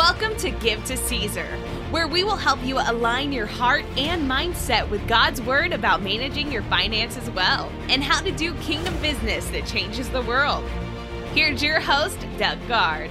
Welcome to Give to Caesar, where we will help you align your heart and mindset with God's Word about managing your finances well and how to do kingdom business that changes the world. Here's your host, Doug Gard.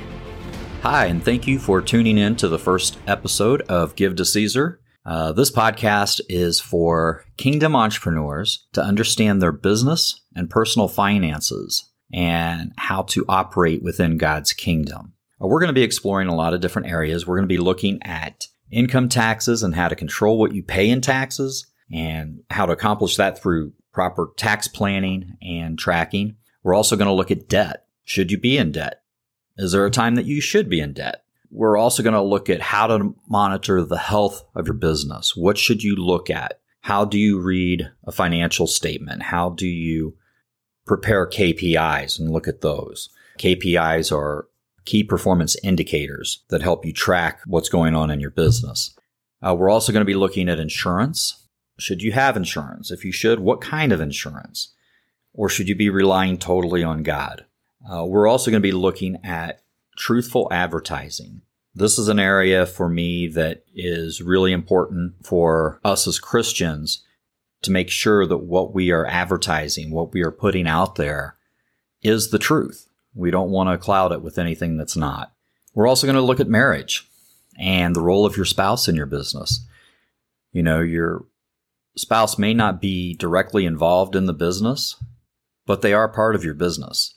Hi, and thank you for tuning in to the first episode of Give to Caesar. Uh, this podcast is for kingdom entrepreneurs to understand their business and personal finances and how to operate within God's kingdom. Uh, we're going to be exploring a lot of different areas. We're going to be looking at income taxes and how to control what you pay in taxes and how to accomplish that through proper tax planning and tracking. We're also going to look at debt. Should you be in debt? Is there a time that you should be in debt? We're also going to look at how to monitor the health of your business. What should you look at? How do you read a financial statement? How do you prepare KPIs and look at those? KPIs are key performance indicators that help you track what's going on in your business. Uh, we're also going to be looking at insurance. Should you have insurance? If you should, what kind of insurance? Or should you be relying totally on God? Uh, we're also going to be looking at truthful advertising. This is an area for me that is really important for us as Christians to make sure that what we are advertising, what we are putting out there, is the truth. We don't want to cloud it with anything that's not. We're also going to look at marriage and the role of your spouse in your business. You know, your spouse may not be directly involved in the business, but they are part of your business.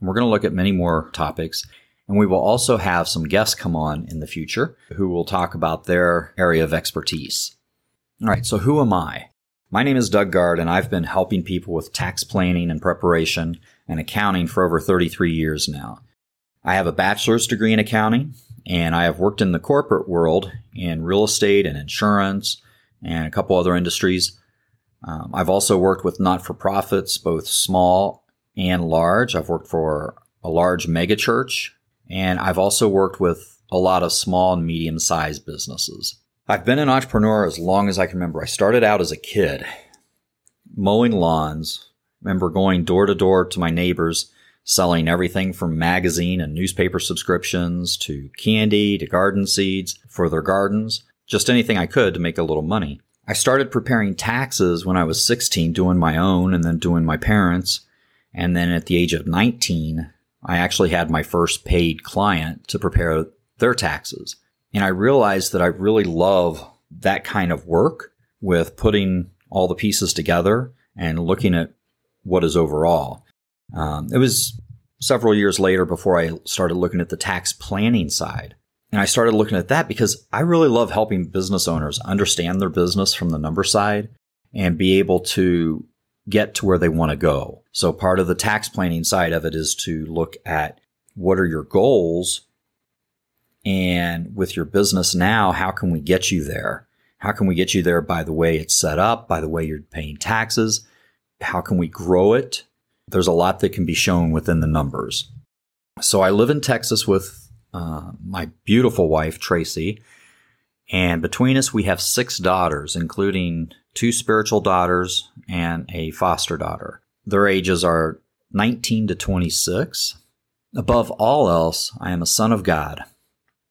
And we're going to look at many more topics. And we will also have some guests come on in the future who will talk about their area of expertise. All right, so who am I? My name is Doug Gard, and I've been helping people with tax planning and preparation and accounting for over 33 years now. I have a bachelor's degree in accounting, and I have worked in the corporate world in real estate and insurance and a couple other industries. Um, I've also worked with not for profits, both small and large. I've worked for a large megachurch, and I've also worked with a lot of small and medium sized businesses. I've been an entrepreneur as long as I can remember. I started out as a kid mowing lawns. remember going door to door to my neighbors, selling everything from magazine and newspaper subscriptions to candy to garden seeds for their gardens, just anything I could to make a little money. I started preparing taxes when I was 16, doing my own and then doing my parents. And then at the age of 19, I actually had my first paid client to prepare their taxes. And I realized that I really love that kind of work with putting all the pieces together and looking at what is overall. Um, it was several years later before I started looking at the tax planning side. And I started looking at that because I really love helping business owners understand their business from the number side and be able to get to where they want to go. So part of the tax planning side of it is to look at what are your goals and with your business now, how can we get you there? How can we get you there by the way it's set up, by the way you're paying taxes? How can we grow it? There's a lot that can be shown within the numbers. So I live in Texas with uh, my beautiful wife, Tracy. And between us, we have six daughters, including two spiritual daughters and a foster daughter. Their ages are 19 to 26. Above all else, I am a son of God.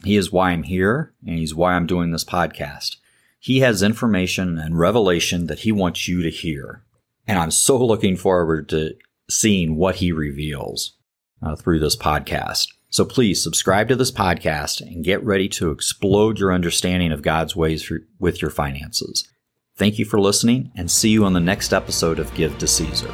He is why I'm here, and he's why I'm doing this podcast. He has information and revelation that he wants you to hear. And I'm so looking forward to seeing what he reveals uh, through this podcast. So please subscribe to this podcast and get ready to explode your understanding of God's ways for, with your finances. Thank you for listening and see you on the next episode of Give to Caesar.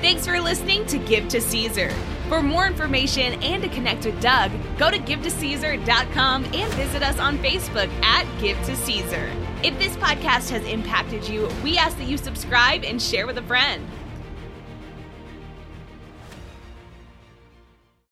Thanks for listening to Give to Caesar. For more information and to connect with Doug, go to givetocaesar.com and visit us on Facebook at Give to Caesar. If this podcast has impacted you, we ask that you subscribe and share with a friend.